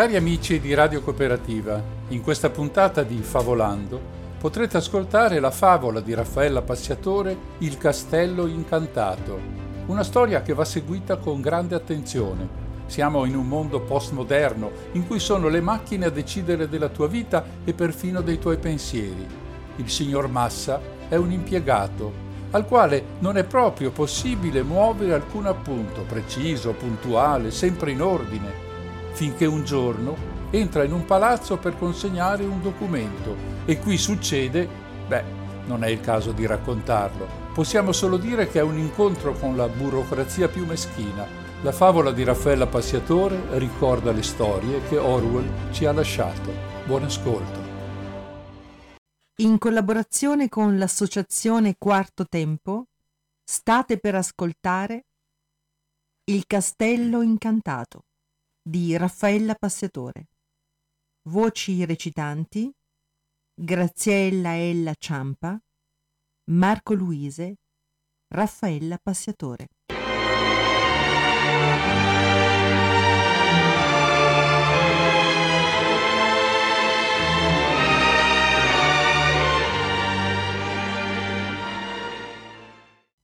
Cari amici di Radio Cooperativa, in questa puntata di Favolando potrete ascoltare la favola di Raffaella Passiatore Il castello incantato, una storia che va seguita con grande attenzione. Siamo in un mondo postmoderno in cui sono le macchine a decidere della tua vita e perfino dei tuoi pensieri. Il signor Massa è un impiegato al quale non è proprio possibile muovere alcun appunto preciso, puntuale, sempre in ordine finché un giorno entra in un palazzo per consegnare un documento e qui succede, beh, non è il caso di raccontarlo, possiamo solo dire che è un incontro con la burocrazia più meschina. La favola di Raffaella Passiatore ricorda le storie che Orwell ci ha lasciato. Buon ascolto. In collaborazione con l'associazione Quarto Tempo, state per ascoltare Il Castello Incantato di Raffaella Passiatore. Voci recitanti Graziella Ella Ciampa, Marco Luise, Raffaella Passiatore.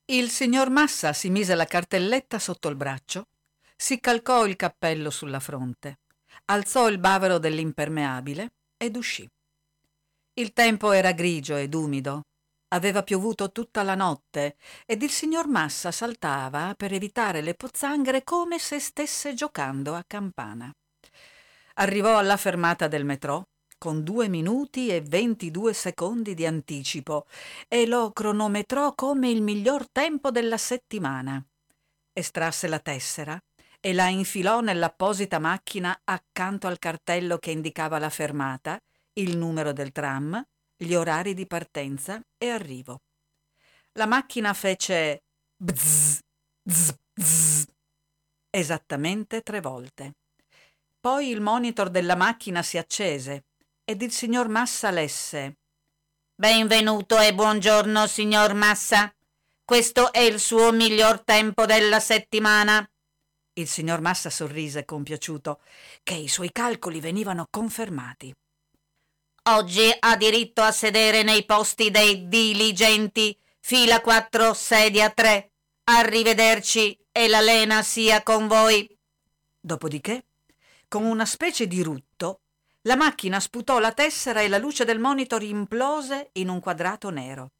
Il signor Massa si mise la cartelletta sotto il braccio si calcò il cappello sulla fronte, alzò il bavero dell'impermeabile ed uscì. Il tempo era grigio ed umido. Aveva piovuto tutta la notte ed il signor Massa saltava per evitare le pozzanghere come se stesse giocando a campana. Arrivò alla fermata del metrò con due minuti e ventidue secondi di anticipo e lo cronometrò come il miglior tempo della settimana. Estrasse la tessera e la infilò nell'apposita macchina accanto al cartello che indicava la fermata, il numero del tram, gli orari di partenza e arrivo. La macchina fece bzz, bzz, bzz, esattamente tre volte. Poi il monitor della macchina si accese ed il signor Massa lesse Benvenuto e buongiorno, signor Massa. Questo è il suo miglior tempo della settimana. Il signor Massa sorrise compiaciuto che i suoi calcoli venivano confermati. Oggi ha diritto a sedere nei posti dei diligenti, fila 4, sedia 3. Arrivederci e la lena sia con voi. Dopodiché, con una specie di rutto, la macchina sputò la tessera e la luce del monitor implose in un quadrato nero.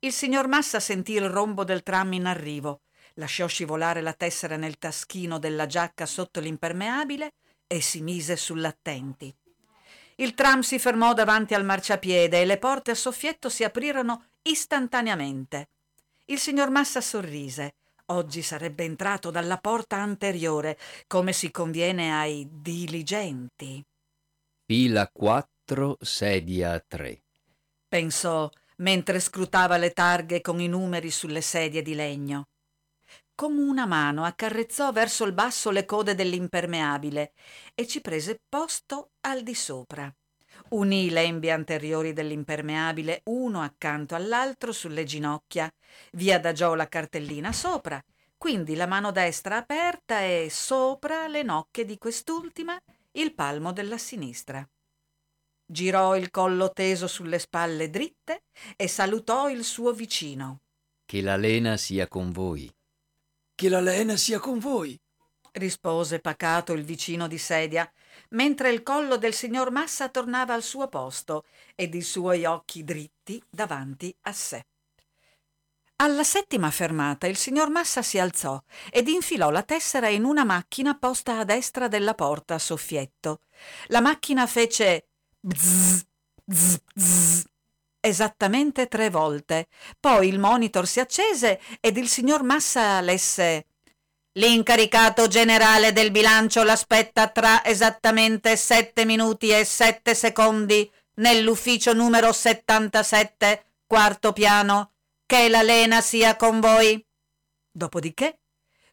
Il signor Massa sentì il rombo del tram in arrivo lasciò scivolare la tessera nel taschino della giacca sotto l'impermeabile e si mise sull'attenti. Il tram si fermò davanti al marciapiede e le porte a soffietto si aprirono istantaneamente. Il signor Massa sorrise. Oggi sarebbe entrato dalla porta anteriore, come si conviene ai diligenti. Fila 4, sedia 3. Pensò mentre scrutava le targhe con i numeri sulle sedie di legno con una mano accarezzò verso il basso le code dell'impermeabile e ci prese posto al di sopra. Unì i lembi anteriori dell'impermeabile uno accanto all'altro sulle ginocchia, vi adagiò la cartellina sopra, quindi la mano destra aperta e sopra le nocche di quest'ultima il palmo della sinistra. Girò il collo teso sulle spalle dritte e salutò il suo vicino. Che la lena sia con voi. Che la lena sia con voi, rispose pacato il vicino di sedia, mentre il collo del signor Massa tornava al suo posto ed i suoi occhi dritti davanti a sé. Alla settima fermata il signor Massa si alzò ed infilò la tessera in una macchina posta a destra della porta a soffietto. La macchina fece bzz, bzz, bzz, esattamente tre volte. Poi il monitor si accese ed il signor Massa lesse L'incaricato generale del bilancio l'aspetta tra esattamente sette minuti e sette secondi nell'ufficio numero 77, quarto piano. Che la lena sia con voi. Dopodiché,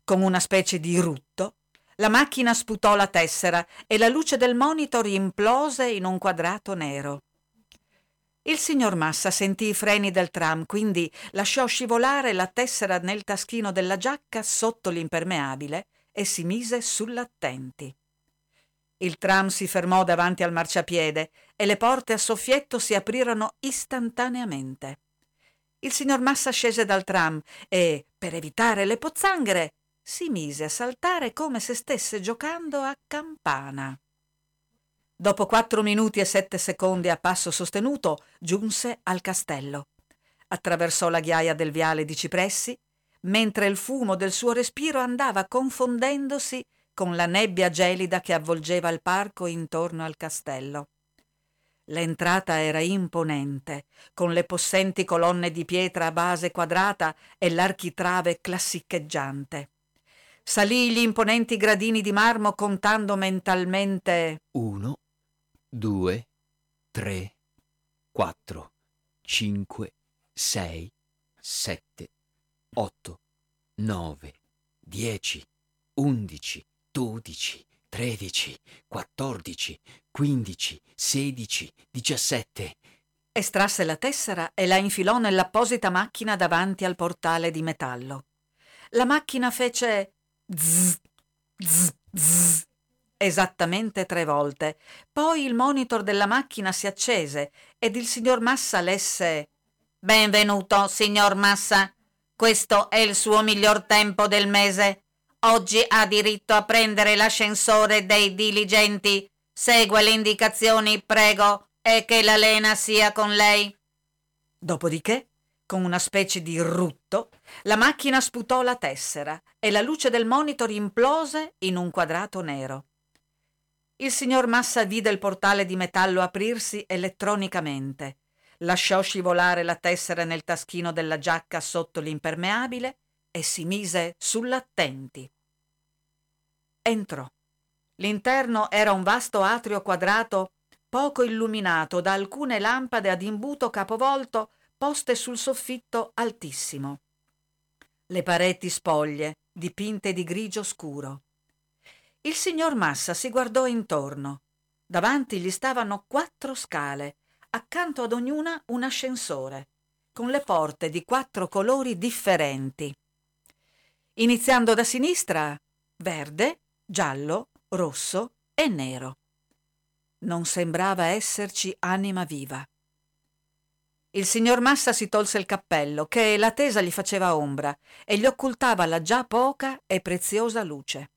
con una specie di rutto, la macchina sputò la tessera e la luce del monitor implose in un quadrato nero. Il signor Massa sentì i freni del tram, quindi lasciò scivolare la tessera nel taschino della giacca sotto l'impermeabile e si mise sull'attenti. Il tram si fermò davanti al marciapiede e le porte a soffietto si aprirono istantaneamente. Il signor Massa scese dal tram e, per evitare le pozzanghere, si mise a saltare come se stesse giocando a campana. Dopo quattro minuti e sette secondi a passo sostenuto, giunse al castello. Attraversò la ghiaia del viale di cipressi, mentre il fumo del suo respiro andava confondendosi con la nebbia gelida che avvolgeva il parco intorno al castello. L'entrata era imponente, con le possenti colonne di pietra a base quadrata e l'architrave classicheggiante. Salì gli imponenti gradini di marmo contando mentalmente uno, due, tre, quattro, cinque, sei, sette, otto, nove, dieci, undici, dodici, tredici, quattordici, quindici, sedici, diciassette. Estrasse la tessera e la infilò nell'apposita macchina davanti al portale di metallo. La macchina fece zzz, zzz, zzz, esattamente tre volte. Poi il monitor della macchina si accese ed il signor Massa lesse Benvenuto, signor Massa. Questo è il suo miglior tempo del mese. Oggi ha diritto a prendere l'ascensore dei diligenti. Segua le indicazioni, prego, e che la lena sia con lei. Dopodiché, con una specie di rutto, la macchina sputò la tessera e la luce del monitor implose in un quadrato nero. Il signor Massa vide il portale di metallo aprirsi elettronicamente, lasciò scivolare la tessera nel taschino della giacca sotto l'impermeabile e si mise sull'attenti. Entrò. L'interno era un vasto atrio quadrato poco illuminato da alcune lampade ad imbuto capovolto poste sul soffitto altissimo. Le pareti spoglie, dipinte di grigio scuro. Il signor Massa si guardò intorno. Davanti gli stavano quattro scale, accanto ad ognuna un ascensore, con le porte di quattro colori differenti. Iniziando da sinistra, verde, giallo, rosso e nero. Non sembrava esserci anima viva. Il signor Massa si tolse il cappello, che la tesa gli faceva ombra e gli occultava la già poca e preziosa luce.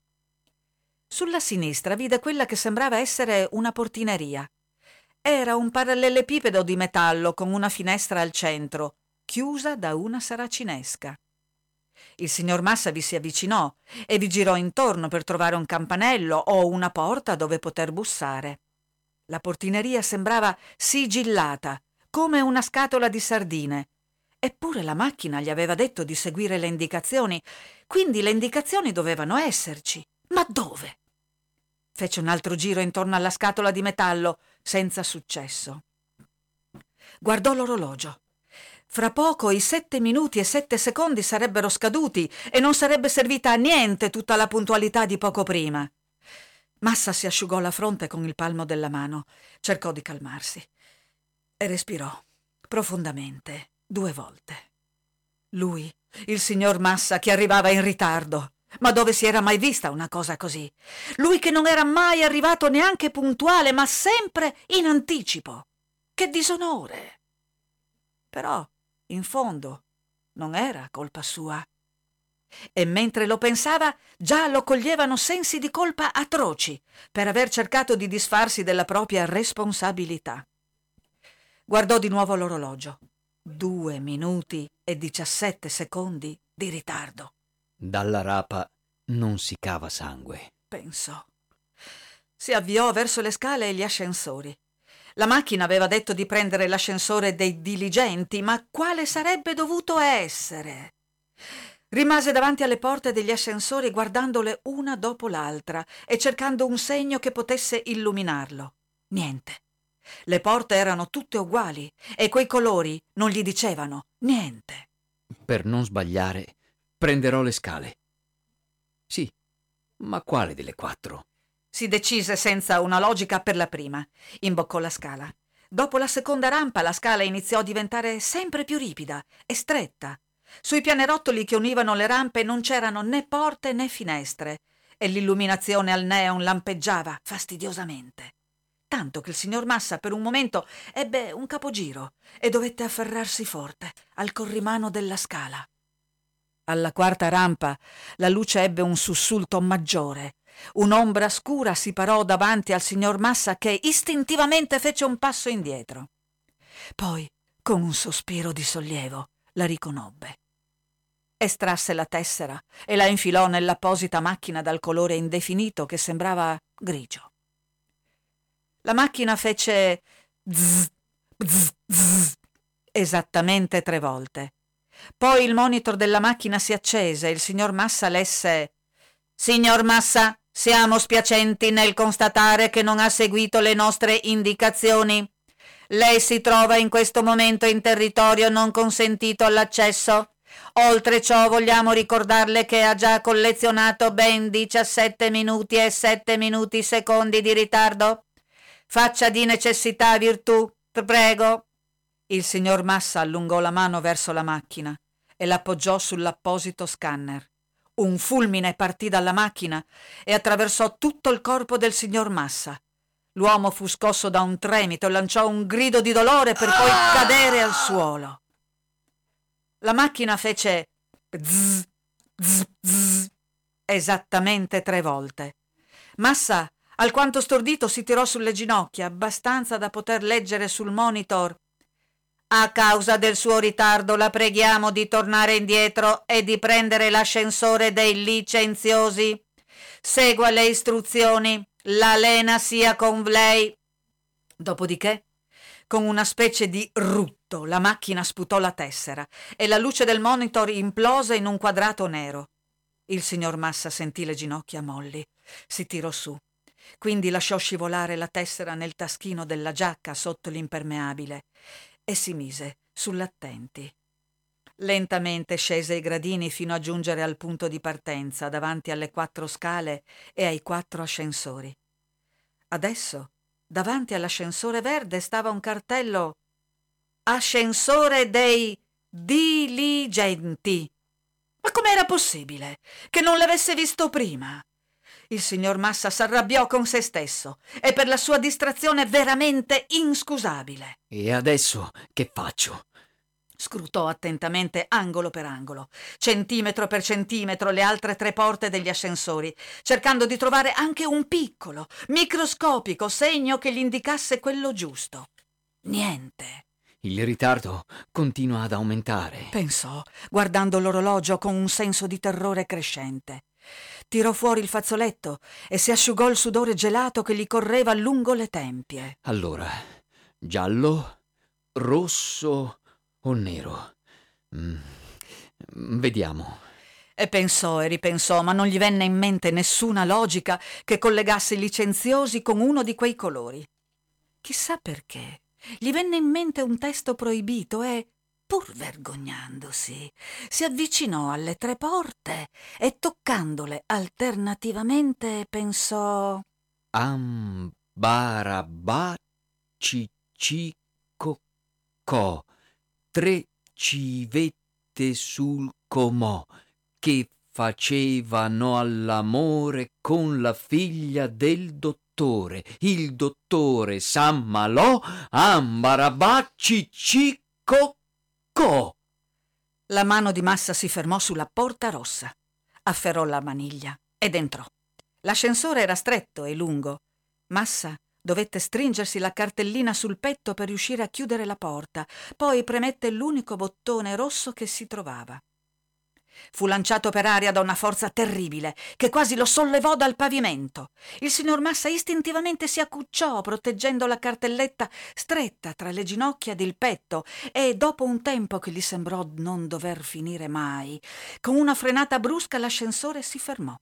Sulla sinistra vide quella che sembrava essere una portineria. Era un parallelepipedo di metallo con una finestra al centro, chiusa da una saracinesca. Il signor Massa vi si avvicinò e vi girò intorno per trovare un campanello o una porta dove poter bussare. La portineria sembrava sigillata, come una scatola di sardine. Eppure la macchina gli aveva detto di seguire le indicazioni, quindi le indicazioni dovevano esserci. Ma dove? Fece un altro giro intorno alla scatola di metallo, senza successo. Guardò l'orologio. Fra poco i sette minuti e sette secondi sarebbero scaduti e non sarebbe servita a niente tutta la puntualità di poco prima. Massa si asciugò la fronte con il palmo della mano, cercò di calmarsi e respirò profondamente due volte. Lui, il signor Massa, che arrivava in ritardo. Ma dove si era mai vista una cosa così? Lui che non era mai arrivato neanche puntuale, ma sempre in anticipo. Che disonore! Però in fondo non era colpa sua. e mentre lo pensava già lo coglievano sensi di colpa atroci per aver cercato di disfarsi della propria responsabilità. Guardò di nuovo l'orologio. Due minuti e diciassette secondi di ritardo. Dalla rapa non si cava sangue. Pensò. Si avviò verso le scale e gli ascensori. La macchina aveva detto di prendere l'ascensore dei diligenti, ma quale sarebbe dovuto essere? Rimase davanti alle porte degli ascensori guardandole una dopo l'altra e cercando un segno che potesse illuminarlo. Niente. Le porte erano tutte uguali e quei colori non gli dicevano niente. Per non sbagliare, prenderò le scale. Sì, ma quale delle quattro? Si decise senza una logica per la prima. Imboccò la scala. Dopo la seconda rampa la scala iniziò a diventare sempre più ripida e stretta. Sui pianerottoli che univano le rampe non c'erano né porte né finestre e l'illuminazione al neon lampeggiava fastidiosamente tanto che il signor Massa per un momento ebbe un capogiro e dovette afferrarsi forte al corrimano della scala. Alla quarta rampa la luce ebbe un sussulto maggiore. Un'ombra scura si parò davanti al signor Massa che istintivamente fece un passo indietro. Poi, con un sospiro di sollievo, la riconobbe. Estrasse la tessera e la infilò nell'apposita macchina dal colore indefinito che sembrava grigio. La macchina fece zzz, zzz, zzz, esattamente tre volte. Poi il monitor della macchina si accese e il signor Massa lesse Signor Massa, siamo spiacenti nel constatare che non ha seguito le nostre indicazioni. Lei si trova in questo momento in territorio non consentito all'accesso. Oltre ciò vogliamo ricordarle che ha già collezionato ben 17 minuti e 7 minuti secondi di ritardo. Faccia di necessità virtù, prego. Il signor Massa allungò la mano verso la macchina e l'appoggiò sull'apposito scanner. Un fulmine partì dalla macchina e attraversò tutto il corpo del signor Massa. L'uomo fu scosso da un tremito e lanciò un grido di dolore per poi cadere al suolo. La macchina fece zzz, zzz, zzz, esattamente tre volte. Massa Alquanto stordito si tirò sulle ginocchia, abbastanza da poter leggere sul monitor. A causa del suo ritardo la preghiamo di tornare indietro e di prendere l'ascensore dei licenziosi. Segua le istruzioni. La lena sia con lei. Dopodiché, con una specie di rutto, la macchina sputò la tessera e la luce del monitor implose in un quadrato nero. Il signor Massa sentì le ginocchia molli. Si tirò su quindi lasciò scivolare la tessera nel taschino della giacca sotto l'impermeabile e si mise sull'attenti. Lentamente scese i gradini fino a giungere al punto di partenza davanti alle quattro scale e ai quattro ascensori. Adesso, davanti all'ascensore verde, stava un cartello Ascensore dei diligenti. Ma com'era possibile che non l'avesse visto prima? Il signor Massa s'arrabbiò con se stesso e per la sua distrazione veramente inscusabile. E adesso che faccio? Scrutò attentamente angolo per angolo, centimetro per centimetro le altre tre porte degli ascensori, cercando di trovare anche un piccolo, microscopico segno che gli indicasse quello giusto. Niente. Il ritardo continua ad aumentare. Pensò, guardando l'orologio con un senso di terrore crescente. Tirò fuori il fazzoletto e si asciugò il sudore gelato che gli correva lungo le tempie. Allora, giallo, rosso o nero? Mm, vediamo. E pensò e ripensò, ma non gli venne in mente nessuna logica che collegasse i licenziosi con uno di quei colori. Chissà perché. Gli venne in mente un testo proibito e pur vergognandosi, si avvicinò alle tre porte e toccandole alternativamente pensò Ambarabacicicocò tre civette sul comò che facevano all'amore con la figlia del dottore. Il dottore s'ammalò, ambarabacicicocò Co! La mano di Massa si fermò sulla porta rossa. Afferrò la maniglia ed entrò. L'ascensore era stretto e lungo. Massa dovette stringersi la cartellina sul petto per riuscire a chiudere la porta, poi premette l'unico bottone rosso che si trovava. Fu lanciato per aria da una forza terribile che quasi lo sollevò dal pavimento. Il signor Massa istintivamente si accucciò, proteggendo la cartelletta stretta tra le ginocchia ed il petto, e dopo un tempo che gli sembrò non dover finire mai, con una frenata brusca l'ascensore si fermò.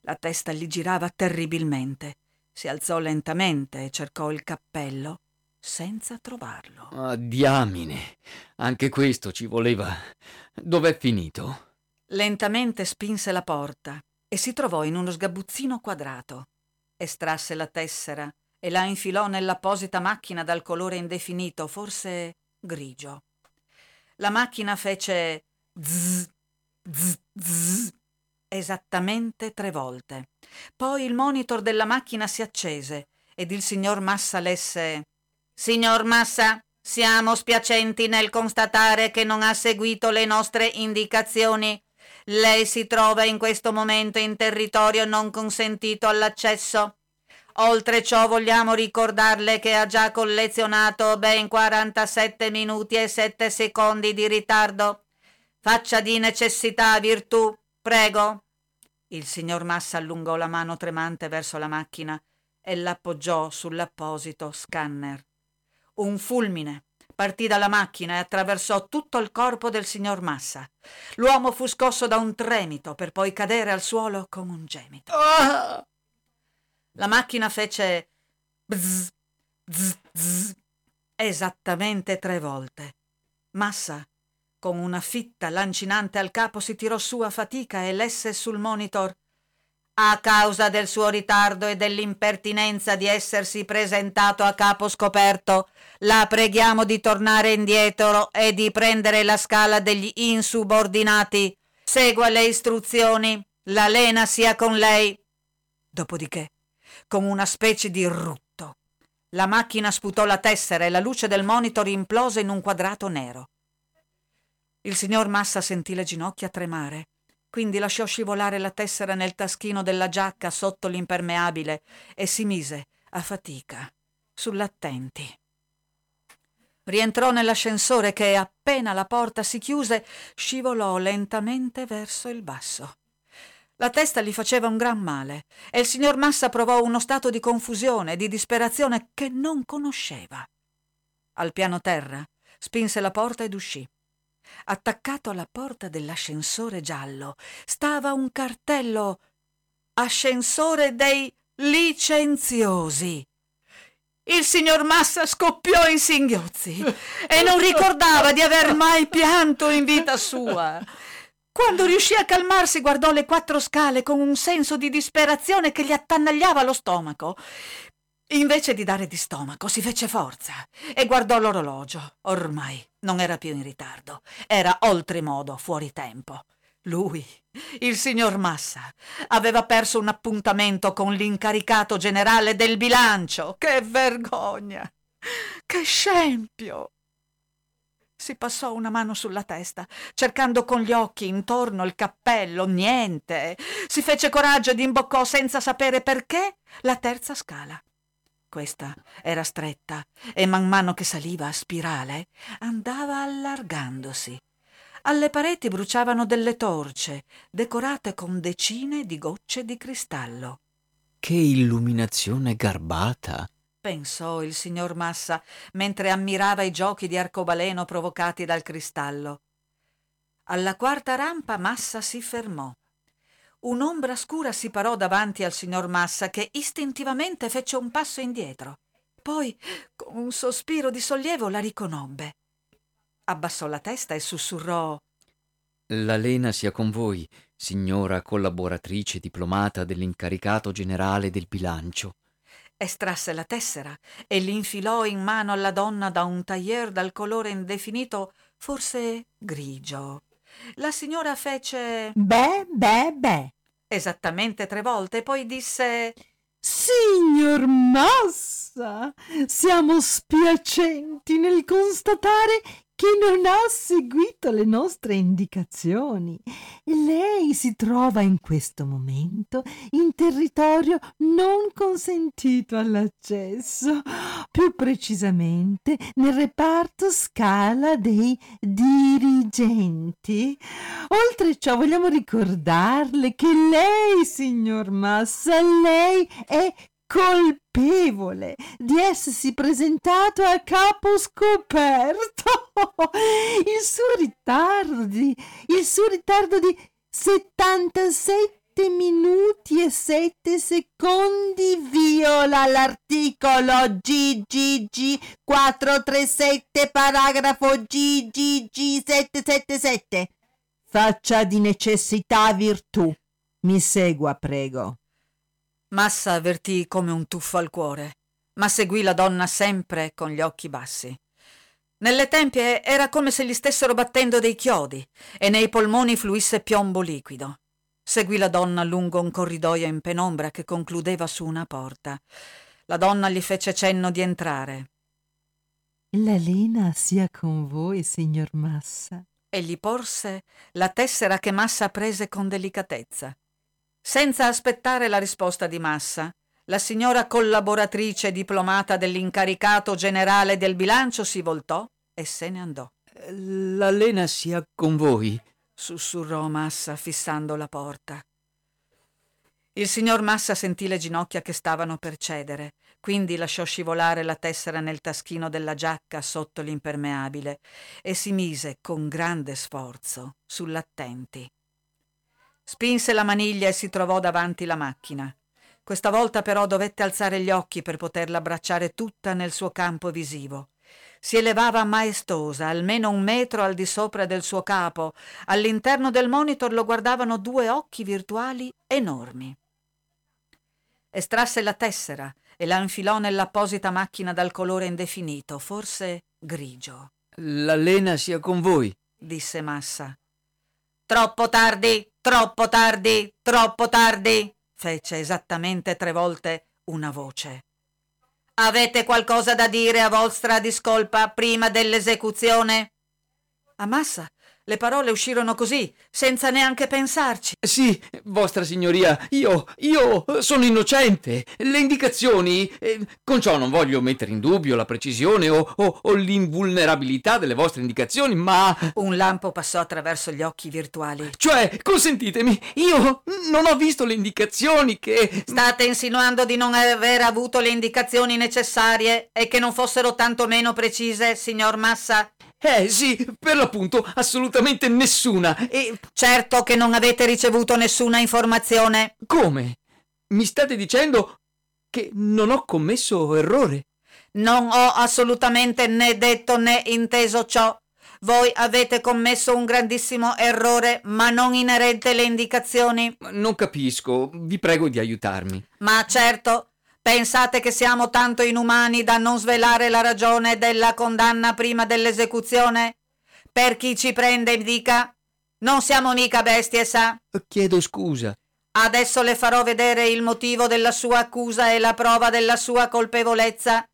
La testa gli girava terribilmente. Si alzò lentamente e cercò il cappello senza trovarlo. Ah, diamine! Anche questo ci voleva. Dov'è finito? Lentamente spinse la porta e si trovò in uno sgabuzzino quadrato. Estrasse la tessera e la infilò nell'apposita macchina dal colore indefinito, forse grigio. La macchina fece zzz, zzz, zzz, esattamente tre volte. Poi il monitor della macchina si accese ed il signor Massa lesse Signor Massa, siamo spiacenti nel constatare che non ha seguito le nostre indicazioni. Lei si trova in questo momento in territorio non consentito all'accesso. Oltre ciò vogliamo ricordarle che ha già collezionato ben 47 minuti e 7 secondi di ritardo. Faccia di necessità virtù, prego. Il signor Massa allungò la mano tremante verso la macchina e l'appoggiò sull'apposito scanner. Un fulmine partì dalla macchina e attraversò tutto il corpo del signor Massa. L'uomo fu scosso da un tremito per poi cadere al suolo con un gemito. Ah! La macchina fece bzz, bzz, bzz, esattamente tre volte. Massa, con una fitta lancinante al capo, si tirò su a fatica e lesse sul monitor a causa del suo ritardo e dell'impertinenza di essersi presentato a capo scoperto, la preghiamo di tornare indietro e di prendere la scala degli insubordinati. Segua le istruzioni. La lena sia con lei. Dopodiché, con una specie di rutto, la macchina sputò la tessera e la luce del monitor implose in un quadrato nero. Il signor Massa sentì le ginocchia tremare quindi lasciò scivolare la tessera nel taschino della giacca sotto l'impermeabile e si mise, a fatica, sull'attenti. Rientrò nell'ascensore che, appena la porta si chiuse, scivolò lentamente verso il basso. La testa gli faceva un gran male e il signor Massa provò uno stato di confusione di disperazione che non conosceva. Al piano terra spinse la porta ed uscì. Attaccato alla porta dell'ascensore giallo stava un cartello Ascensore dei licenziosi. Il signor Massa scoppiò in singhiozzi e non ricordava di aver mai pianto in vita sua. Quando riuscì a calmarsi guardò le quattro scale con un senso di disperazione che gli attanagliava lo stomaco. Invece di dare di stomaco, si fece forza e guardò l'orologio. Ormai non era più in ritardo, era oltremodo fuori tempo. Lui, il signor Massa, aveva perso un appuntamento con l'incaricato generale del bilancio. Che vergogna! Che scempio! Si passò una mano sulla testa, cercando con gli occhi intorno il cappello. Niente. Si fece coraggio ed imboccò senza sapere perché la terza scala. Questa era stretta e man mano che saliva a spirale andava allargandosi. Alle pareti bruciavano delle torce, decorate con decine di gocce di cristallo. Che illuminazione garbata! pensò il signor Massa mentre ammirava i giochi di arcobaleno provocati dal cristallo. Alla quarta rampa Massa si fermò un'ombra scura si parò davanti al signor Massa che istintivamente fece un passo indietro. Poi, con un sospiro di sollievo, la riconobbe. Abbassò la testa e sussurrò La lena sia con voi, signora collaboratrice diplomata dell'incaricato generale del bilancio. Estrasse la tessera e l'infilò in mano alla donna da un tailleur dal colore indefinito, forse grigio. La signora fece Beh, beh, beh. esattamente tre volte poi disse Signor Massa, siamo spiacenti nel constatare che non ha seguito le nostre indicazioni. Lei si trova in questo momento in territorio non consentito all'accesso, più precisamente nel reparto scala dei dirigenti. Oltre ciò vogliamo ricordarle che lei, signor Massa, lei è colpevole di essersi presentato a capo scoperto. Il suo ritardo di, il suo ritardo di 77 minuti e 7 secondi viola l'articolo GGG 437 paragrafo GGG 777. Faccia di necessità virtù. Mi segua, prego. Massa avvertì come un tuffo al cuore, ma seguì la donna sempre con gli occhi bassi. Nelle tempie era come se gli stessero battendo dei chiodi e nei polmoni fluisse piombo liquido. Seguì la donna lungo un corridoio in penombra che concludeva su una porta. La donna gli fece cenno di entrare. La lena sia con voi, signor Massa. E gli porse la tessera che Massa prese con delicatezza. Senza aspettare la risposta di Massa, la signora collaboratrice diplomata dell'incaricato generale del bilancio si voltò e se ne andò. La lena sia con voi, sussurrò Massa fissando la porta. Il signor Massa sentì le ginocchia che stavano per cedere, quindi lasciò scivolare la tessera nel taschino della giacca sotto l'impermeabile e si mise con grande sforzo sull'attenti. Spinse la maniglia e si trovò davanti la macchina. Questa volta però dovette alzare gli occhi per poterla abbracciare tutta nel suo campo visivo. Si elevava maestosa, almeno un metro al di sopra del suo capo. All'interno del monitor lo guardavano due occhi virtuali enormi. Estrasse la tessera e la infilò nell'apposita macchina dal colore indefinito, forse grigio. La lena sia con voi, disse Massa. Troppo tardi, troppo tardi, troppo tardi, fece esattamente tre volte una voce. Avete qualcosa da dire a vostra discolpa prima dell'esecuzione? A Massa le parole uscirono così, senza neanche pensarci. Sì, vostra signoria, io, io sono innocente. Le indicazioni, eh, con ciò non voglio mettere in dubbio la precisione o, o, o l'invulnerabilità delle vostre indicazioni, ma... Un lampo passò attraverso gli occhi virtuali. Cioè, consentitemi, io non ho visto le indicazioni che... State insinuando di non aver avuto le indicazioni necessarie e che non fossero tanto meno precise, signor Massa? Eh sì, per l'appunto assolutamente nessuna. E certo che non avete ricevuto nessuna informazione. Come? Mi state dicendo che non ho commesso errore? Non ho assolutamente né detto né inteso ciò. Voi avete commesso un grandissimo errore, ma non inerente alle indicazioni. Non capisco, vi prego di aiutarmi. Ma certo, Pensate che siamo tanto inumani da non svelare la ragione della condanna prima dell'esecuzione? Per chi ci prende dica. Non siamo mica bestie, sa? Chiedo scusa. Adesso le farò vedere il motivo della sua accusa e la prova della sua colpevolezza.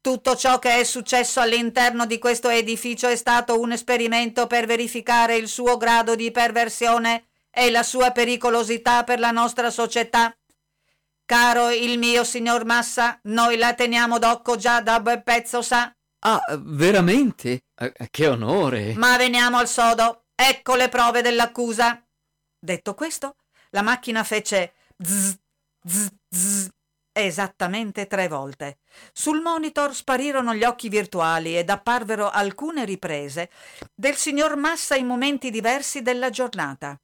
Tutto ciò che è successo all'interno di questo edificio è stato un esperimento per verificare il suo grado di perversione e la sua pericolosità per la nostra società. Caro il mio signor Massa, noi la teniamo d'occo già da bel pezzo, sa? Ah, veramente? Eh, che onore! Ma veniamo al sodo. Ecco le prove dell'accusa. Detto questo, la macchina fece zzz, zzz, zzz, esattamente tre volte. Sul monitor sparirono gli occhi virtuali ed apparvero alcune riprese del signor Massa in momenti diversi della giornata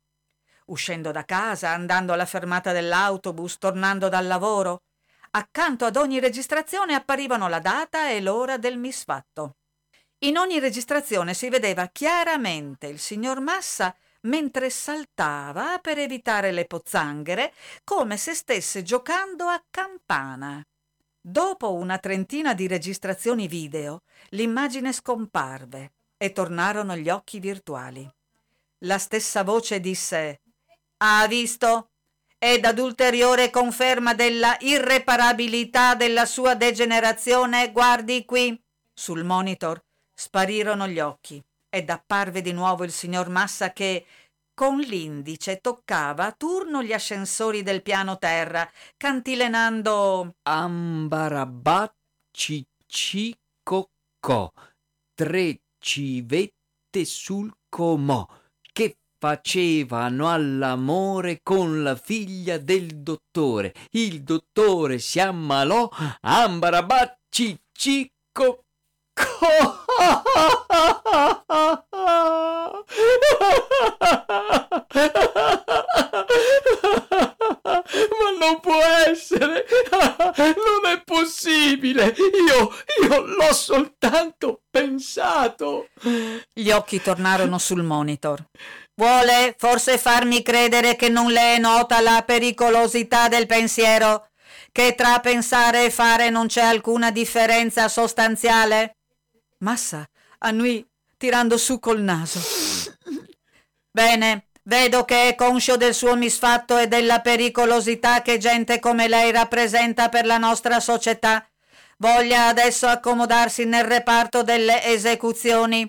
uscendo da casa, andando alla fermata dell'autobus, tornando dal lavoro. Accanto ad ogni registrazione apparivano la data e l'ora del misfatto. In ogni registrazione si vedeva chiaramente il signor Massa mentre saltava per evitare le pozzanghere, come se stesse giocando a campana. Dopo una trentina di registrazioni video, l'immagine scomparve e tornarono gli occhi virtuali. La stessa voce disse ha visto? Ed ad ulteriore conferma della irreparabilità della sua degenerazione, guardi qui. Sul monitor Sparirono gli occhi ed apparve di nuovo il signor Massa che con l'indice toccava a turno gli ascensori del piano terra, cantilenando coccò, tre civette sul comò, facevano all'amore con la figlia del dottore. Il dottore si ammalò, ambarabat cicci coccò. Ma non può essere! Non è possibile! Io, io l'ho soltanto pensato! Gli occhi tornarono sul monitor. Vuole forse farmi credere che non le è nota la pericolosità del pensiero? Che tra pensare e fare non c'è alcuna differenza sostanziale? Massa annui tirando su col naso. Bene, vedo che è conscio del suo misfatto e della pericolosità che gente come lei rappresenta per la nostra società. Voglia adesso accomodarsi nel reparto delle esecuzioni.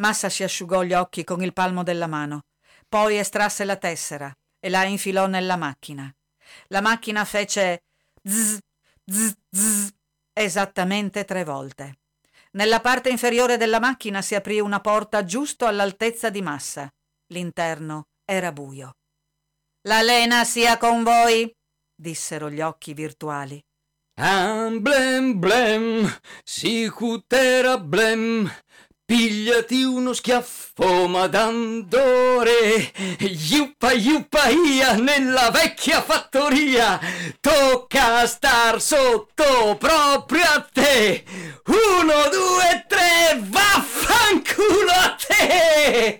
Massa si asciugò gli occhi con il palmo della mano, poi estrasse la tessera e la infilò nella macchina. La macchina fece zzz, zzz, zzz esattamente tre volte. Nella parte inferiore della macchina si aprì una porta giusto all'altezza di Massa. L'interno era buio. La lena sia con voi, dissero gli occhi virtuali. Amblem blem, sicutera blem, pigliati uno schiaffo madandore, yuppa yuppa ia nella vecchia fattoria, tocca star sotto proprio a te, uno, due, tre, vaffanculo a te!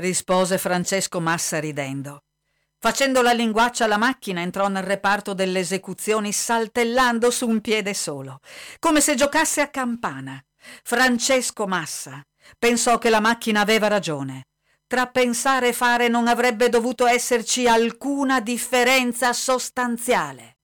rispose Francesco Massa ridendo. Facendo la linguaccia alla macchina entrò nel reparto delle esecuzioni saltellando su un piede solo, come se giocasse a campana. Francesco Massa pensò che la macchina aveva ragione. Tra pensare e fare non avrebbe dovuto esserci alcuna differenza sostanziale.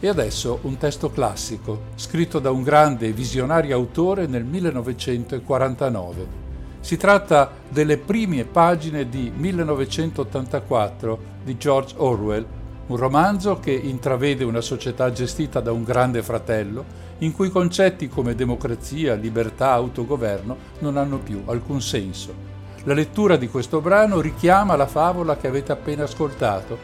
E adesso un testo classico, scritto da un grande e visionario autore nel 1949. Si tratta delle prime pagine di 1984 di George Orwell, un romanzo che intravede una società gestita da un grande fratello, in cui concetti come democrazia, libertà, autogoverno non hanno più alcun senso. La lettura di questo brano richiama la favola che avete appena ascoltato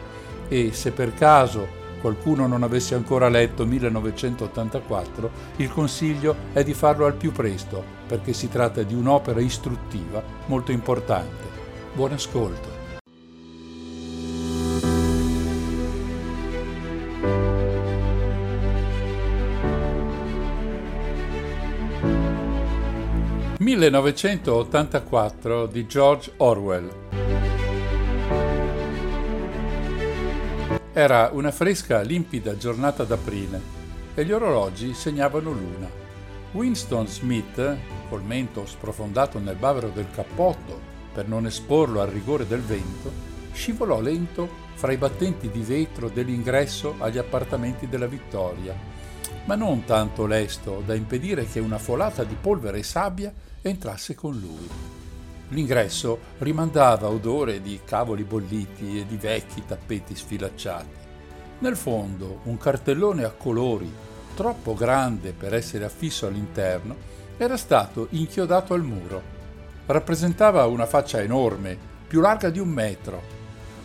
e, se per caso qualcuno non avesse ancora letto 1984, il consiglio è di farlo al più presto, perché si tratta di un'opera istruttiva molto importante. Buon ascolto. «1984» di George Orwell Era una fresca, limpida giornata d'aprile e gli orologi segnavano l'una. Winston Smith, col mento sprofondato nel bavero del cappotto per non esporlo al rigore del vento, scivolò lento fra i battenti di vetro dell'ingresso agli appartamenti della Vittoria, ma non tanto lesto da impedire che una folata di polvere e sabbia entrasse con lui. L'ingresso rimandava odore di cavoli bolliti e di vecchi tappeti sfilacciati. Nel fondo un cartellone a colori, troppo grande per essere affisso all'interno, era stato inchiodato al muro. Rappresentava una faccia enorme, più larga di un metro,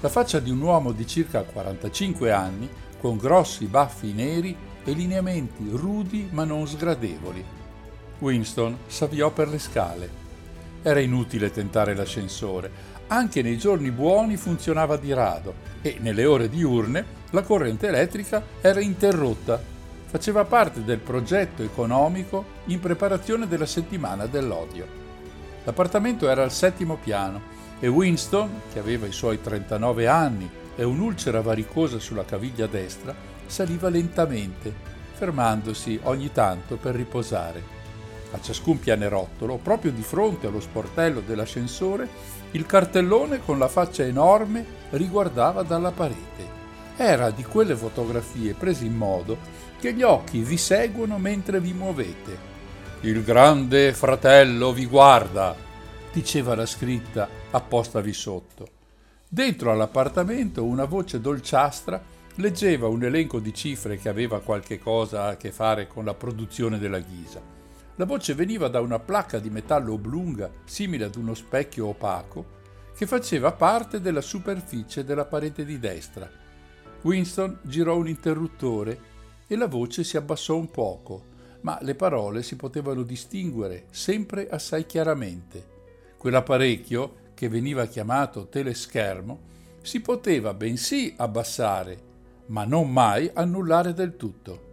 la faccia di un uomo di circa 45 anni, con grossi baffi neri e lineamenti rudi ma non sgradevoli. Winston s'avviò per le scale. Era inutile tentare l'ascensore. Anche nei giorni buoni funzionava di rado e nelle ore diurne la corrente elettrica era interrotta. Faceva parte del progetto economico in preparazione della settimana dell'odio. L'appartamento era al settimo piano e Winston, che aveva i suoi 39 anni e un'ulcera varicosa sulla caviglia destra, saliva lentamente, fermandosi ogni tanto per riposare. A ciascun pianerottolo, proprio di fronte allo sportello dell'ascensore, il cartellone con la faccia enorme riguardava dalla parete. Era di quelle fotografie prese in modo che gli occhi vi seguono mentre vi muovete. Il grande fratello vi guarda, diceva la scritta appostavi sotto. Dentro all'appartamento una voce dolciastra leggeva un elenco di cifre che aveva qualche cosa a che fare con la produzione della ghisa. La voce veniva da una placca di metallo oblunga, simile ad uno specchio opaco, che faceva parte della superficie della parete di destra. Winston girò un interruttore e la voce si abbassò un poco, ma le parole si potevano distinguere sempre assai chiaramente. Quell'apparecchio, che veniva chiamato teleschermo, si poteva bensì abbassare, ma non mai annullare del tutto.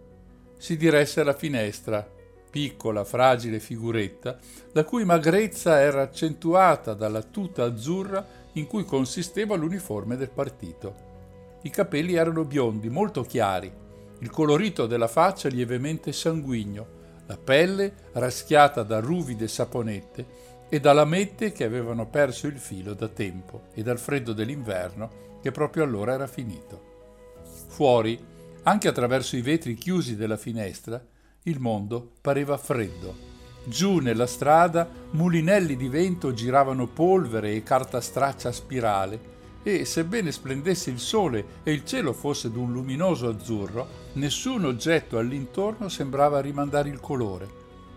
Si diresse alla finestra, piccola, fragile figuretta, la cui magrezza era accentuata dalla tuta azzurra in cui consisteva l'uniforme del partito. I capelli erano biondi, molto chiari, il colorito della faccia lievemente sanguigno, la pelle raschiata da ruvide saponette e da lamette che avevano perso il filo da tempo e dal freddo dell'inverno che proprio allora era finito. Fuori, anche attraverso i vetri chiusi della finestra, il mondo pareva freddo. Giù nella strada mulinelli di vento giravano polvere e carta straccia a spirale e, sebbene splendesse il sole e il cielo fosse d'un luminoso azzurro, nessun oggetto all'intorno sembrava rimandare il colore,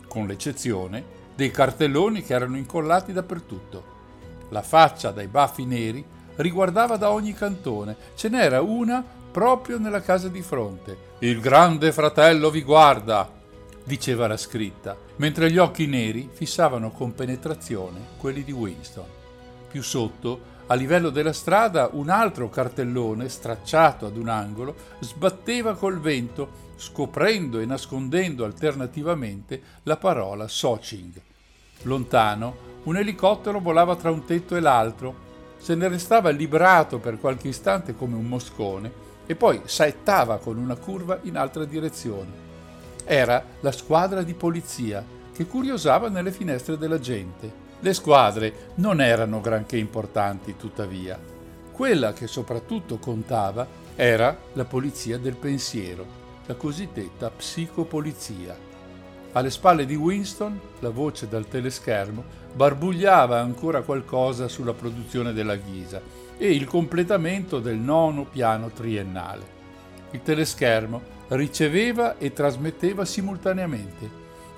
con l'eccezione dei cartelloni che erano incollati dappertutto. La faccia dai baffi neri riguardava da ogni cantone. Ce n'era una proprio nella casa di fronte. Il grande fratello vi guarda, diceva la scritta, mentre gli occhi neri fissavano con penetrazione quelli di Winston. Più sotto, a livello della strada, un altro cartellone, stracciato ad un angolo, sbatteva col vento, scoprendo e nascondendo alternativamente la parola Soching. Lontano, un elicottero volava tra un tetto e l'altro, se ne restava librato per qualche istante come un moscone e poi saettava con una curva in altra direzione. Era la squadra di polizia che curiosava nelle finestre della gente. Le squadre non erano granché importanti, tuttavia. Quella che soprattutto contava era la polizia del pensiero, la cosiddetta psicopolizia. Alle spalle di Winston, la voce dal teleschermo barbugliava ancora qualcosa sulla produzione della ghisa e il completamento del nono piano triennale. Il teleschermo riceveva e trasmetteva simultaneamente.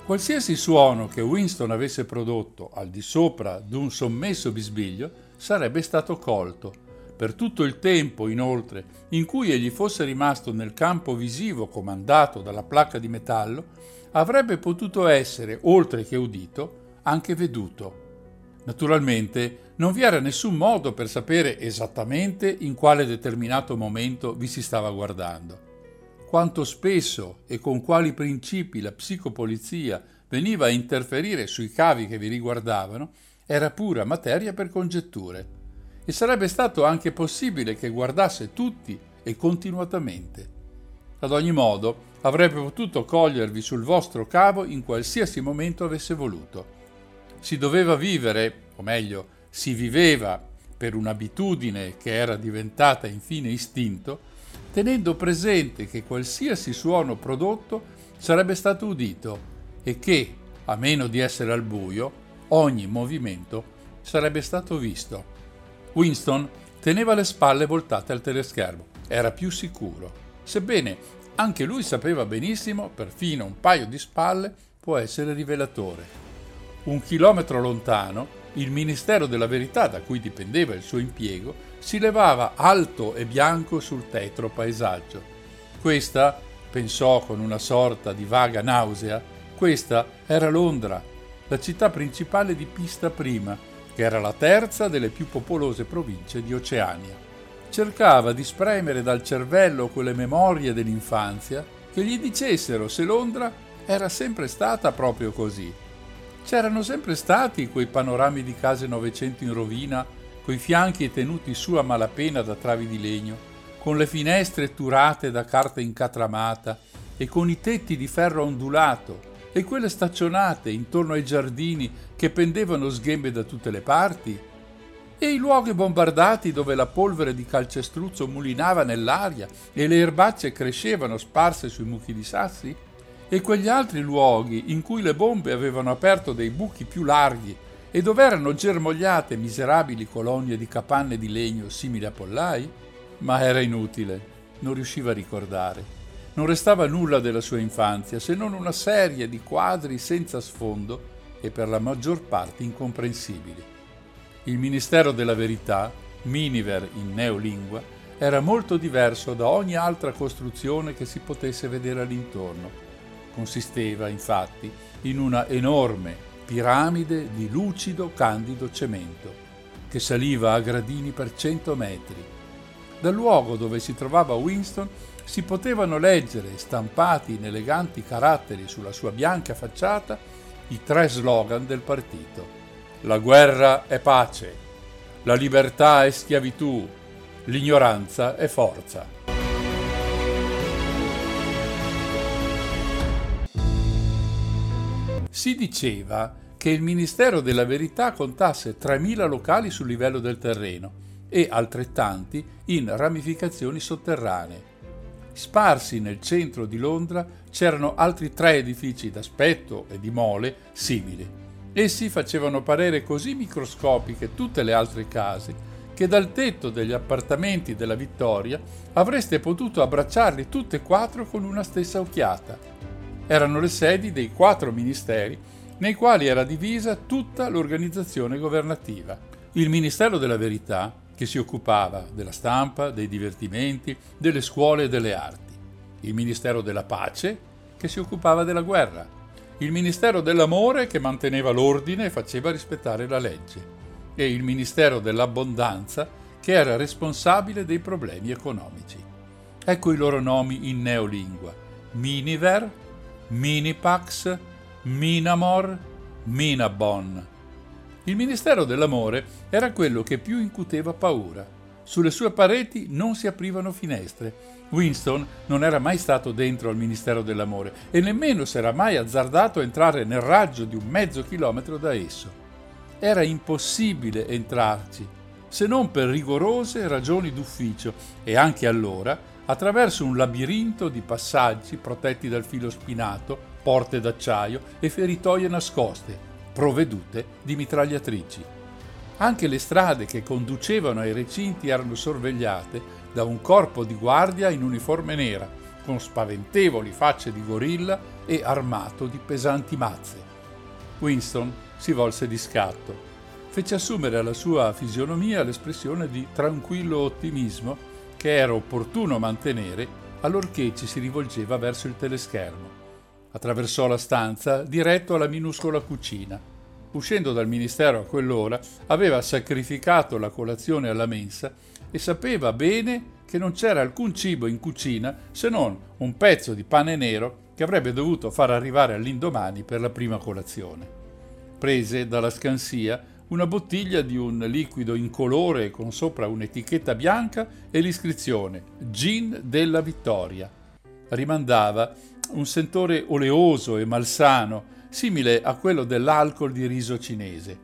Qualsiasi suono che Winston avesse prodotto al di sopra d'un sommesso bisbiglio sarebbe stato colto. Per tutto il tempo, inoltre, in cui egli fosse rimasto nel campo visivo comandato dalla placca di metallo, avrebbe potuto essere, oltre che udito, anche veduto. Naturalmente non vi era nessun modo per sapere esattamente in quale determinato momento vi si stava guardando. Quanto spesso e con quali principi la psicopolizia veniva a interferire sui cavi che vi riguardavano era pura materia per congetture e sarebbe stato anche possibile che guardasse tutti e continuatamente. Ad ogni modo, avrebbe potuto cogliervi sul vostro cavo in qualsiasi momento avesse voluto. Si doveva vivere, o meglio, si viveva per un'abitudine che era diventata infine istinto, tenendo presente che qualsiasi suono prodotto sarebbe stato udito e che, a meno di essere al buio, ogni movimento sarebbe stato visto. Winston teneva le spalle voltate al teleschermo, era più sicuro, sebbene anche lui sapeva benissimo, perfino un paio di spalle può essere rivelatore. Un chilometro lontano, il Ministero della Verità, da cui dipendeva il suo impiego, si levava alto e bianco sul tetro paesaggio. Questa pensò con una sorta di vaga nausea, questa era Londra, la città principale di Pista Prima, che era la terza delle più popolose province di Oceania. Cercava di spremere dal cervello quelle memorie dell'infanzia che gli dicessero se Londra era sempre stata proprio così. C'erano sempre stati quei panorami di case Novecento in rovina, coi fianchi tenuti su a malapena da travi di legno, con le finestre turate da carta incatramata e con i tetti di ferro ondulato e quelle staccionate intorno ai giardini che pendevano sghembe da tutte le parti, e i luoghi bombardati dove la polvere di calcestruzzo mulinava nell'aria e le erbacce crescevano sparse sui mucchi di sassi, e quegli altri luoghi in cui le bombe avevano aperto dei buchi più larghi e dove erano germogliate miserabili colonie di capanne di legno simili a pollai? Ma era inutile, non riusciva a ricordare. Non restava nulla della sua infanzia se non una serie di quadri senza sfondo e per la maggior parte incomprensibili. Il Ministero della Verità, Miniver in neolingua, era molto diverso da ogni altra costruzione che si potesse vedere all'intorno. Consisteva, infatti, in una enorme piramide di lucido candido cemento, che saliva a gradini per cento metri. Dal luogo dove si trovava Winston si potevano leggere, stampati in eleganti caratteri sulla sua bianca facciata, i tre slogan del partito. La guerra è pace, la libertà è schiavitù, l'ignoranza è forza. Si diceva che il Ministero della Verità contasse 3.000 locali sul livello del terreno e altrettanti in ramificazioni sotterranee Sparsi nel centro di Londra c'erano altri tre edifici d'aspetto e di mole simili. Essi facevano parere così microscopiche tutte le altre case che dal tetto degli appartamenti della Vittoria avreste potuto abbracciarli tutte e quattro con una stessa occhiata. Erano le sedi dei quattro ministeri nei quali era divisa tutta l'organizzazione governativa. Il Ministero della Verità, che si occupava della stampa, dei divertimenti, delle scuole e delle arti, il Ministero della Pace, che si occupava della guerra, il Ministero dell'Amore, che manteneva l'ordine e faceva rispettare la legge, e il Ministero dell'Abbondanza, che era responsabile dei problemi economici. Ecco i loro nomi in neolingua. Miniver, Minipax, Minamor, Minabon, il Ministero dell'Amore era quello che più incuteva paura. Sulle sue pareti non si aprivano finestre. Winston non era mai stato dentro al Ministero dell'Amore e nemmeno si era mai azzardato a entrare nel raggio di un mezzo chilometro da esso. Era impossibile entrarci, se non per rigorose ragioni d'ufficio e anche allora attraverso un labirinto di passaggi protetti dal filo spinato, porte d'acciaio e feritoie nascoste, provvedute di mitragliatrici. Anche le strade che conducevano ai recinti erano sorvegliate da un corpo di guardia in uniforme nera, con spaventevoli facce di gorilla e armato di pesanti mazze. Winston si volse di scatto. Fece assumere alla sua fisionomia l'espressione di tranquillo ottimismo che era opportuno mantenere allorché ci si rivolgeva verso il teleschermo. Attraversò la stanza diretto alla minuscola cucina. Uscendo dal ministero a quell'ora, aveva sacrificato la colazione alla mensa e sapeva bene che non c'era alcun cibo in cucina se non un pezzo di pane nero che avrebbe dovuto far arrivare all'indomani per la prima colazione. Prese dalla scansia una bottiglia di un liquido incolore con sopra un'etichetta bianca e l'iscrizione Gin della Vittoria. Rimandava un sentore oleoso e malsano, simile a quello dell'alcol di riso cinese.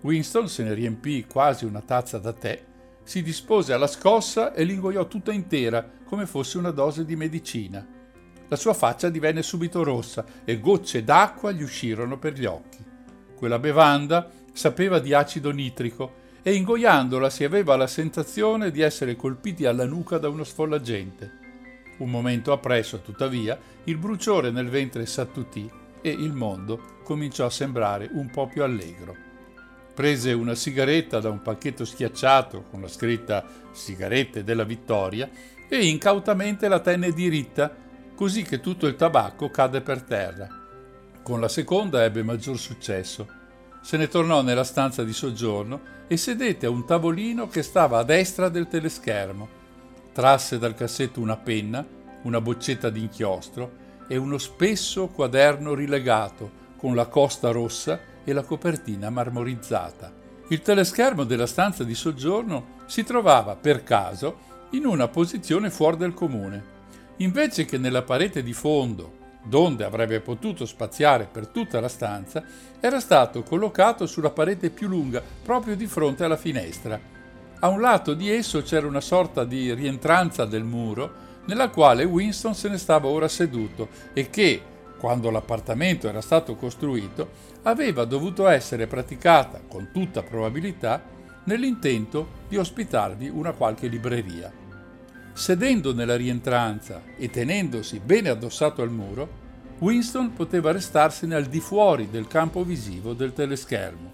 Winston se ne riempì quasi una tazza da tè, si dispose alla scossa e l'ingoiò tutta intera, come fosse una dose di medicina. La sua faccia divenne subito rossa e gocce d'acqua gli uscirono per gli occhi. Quella bevanda sapeva di acido nitrico e ingoiandola si aveva la sensazione di essere colpiti alla nuca da uno sfollagente. Un momento appresso, tuttavia, il bruciore nel ventre s'attutì e il mondo cominciò a sembrare un po' più allegro. Prese una sigaretta da un pacchetto schiacciato con la scritta Sigarette della Vittoria e incautamente la tenne diritta, così che tutto il tabacco cadde per terra. Con la seconda ebbe maggior successo. Se ne tornò nella stanza di soggiorno e sedette a un tavolino che stava a destra del teleschermo. Trasse dal cassetto una penna, una boccetta d'inchiostro e uno spesso quaderno rilegato con la costa rossa e la copertina marmorizzata. Il teleschermo della stanza di soggiorno si trovava per caso in una posizione fuori del comune. Invece che nella parete di fondo, donde avrebbe potuto spaziare per tutta la stanza, era stato collocato sulla parete più lunga, proprio di fronte alla finestra. A un lato di esso c'era una sorta di rientranza del muro, nella quale Winston se ne stava ora seduto e che, quando l'appartamento era stato costruito, aveva dovuto essere praticata, con tutta probabilità, nell'intento di ospitarvi una qualche libreria. Sedendo nella rientranza e tenendosi bene addossato al muro, Winston poteva restarsene al di fuori del campo visivo del teleschermo.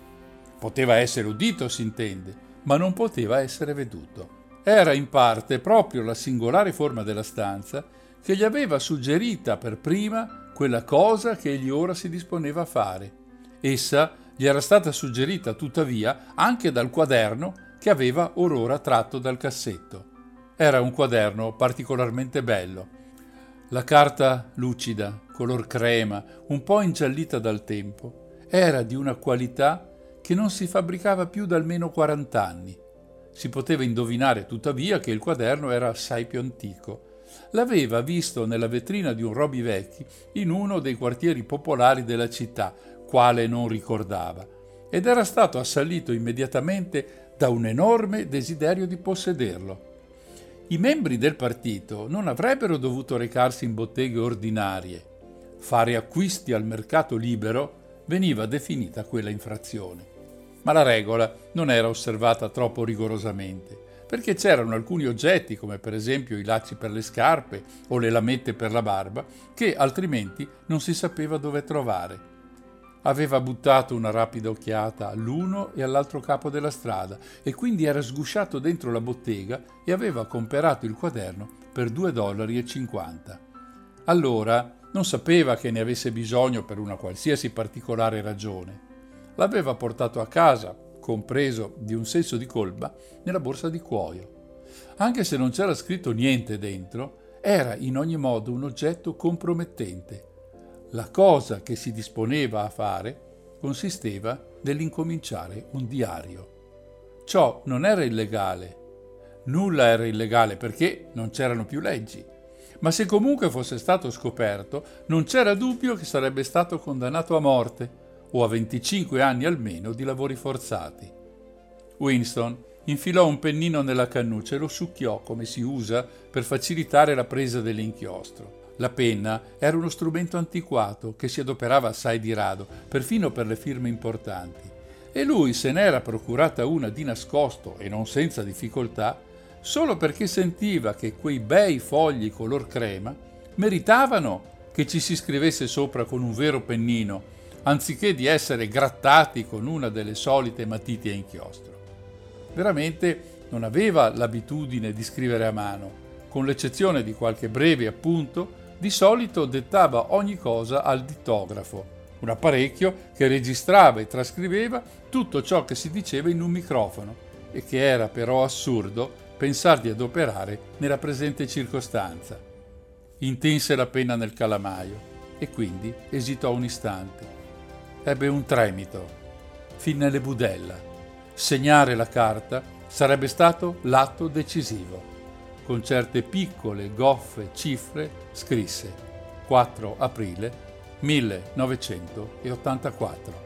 Poteva essere udito, si intende, ma non poteva essere veduto. Era in parte proprio la singolare forma della stanza che gli aveva suggerita per prima quella cosa che egli ora si disponeva a fare. Essa gli era stata suggerita tuttavia anche dal quaderno che aveva or ora tratto dal cassetto. Era un quaderno particolarmente bello. La carta lucida, color crema, un po' ingiallita dal tempo, era di una qualità che non si fabbricava più da almeno 40 anni. Si poteva indovinare tuttavia che il quaderno era assai più antico. L'aveva visto nella vetrina di un Roby Vecchi in uno dei quartieri popolari della città, quale non ricordava, ed era stato assalito immediatamente da un enorme desiderio di possederlo. I membri del partito non avrebbero dovuto recarsi in botteghe ordinarie. Fare acquisti al mercato libero veniva definita quella infrazione. Ma la regola non era osservata troppo rigorosamente, perché c'erano alcuni oggetti, come per esempio i lacci per le scarpe o le lamette per la barba, che altrimenti non si sapeva dove trovare aveva buttato una rapida occhiata all'uno e all'altro capo della strada e quindi era sgusciato dentro la bottega e aveva comperato il quaderno per 2,50 dollari. Allora non sapeva che ne avesse bisogno per una qualsiasi particolare ragione. L'aveva portato a casa, compreso di un senso di colpa, nella borsa di cuoio. Anche se non c'era scritto niente dentro, era in ogni modo un oggetto compromettente la cosa che si disponeva a fare consisteva nell'incominciare un diario. Ciò non era illegale. Nulla era illegale perché non c'erano più leggi. Ma se comunque fosse stato scoperto, non c'era dubbio che sarebbe stato condannato a morte o a 25 anni almeno di lavori forzati. Winston infilò un pennino nella cannuccia e lo succhiò come si usa per facilitare la presa dell'inchiostro. La penna era uno strumento antiquato che si adoperava assai di rado, perfino per le firme importanti, e lui se n'era procurata una di nascosto e non senza difficoltà, solo perché sentiva che quei bei fogli color crema meritavano che ci si scrivesse sopra con un vero pennino, anziché di essere grattati con una delle solite matite a inchiostro. Veramente non aveva l'abitudine di scrivere a mano, con l'eccezione di qualche breve appunto di solito dettava ogni cosa al dittografo, un apparecchio che registrava e trascriveva tutto ciò che si diceva in un microfono e che era però assurdo pensar di adoperare nella presente circostanza. Intinse la penna nel calamaio e quindi esitò un istante. Ebbe un tremito, fin nelle budella. Segnare la carta sarebbe stato l'atto decisivo con certe piccole, goffe cifre, scrisse 4 aprile 1984.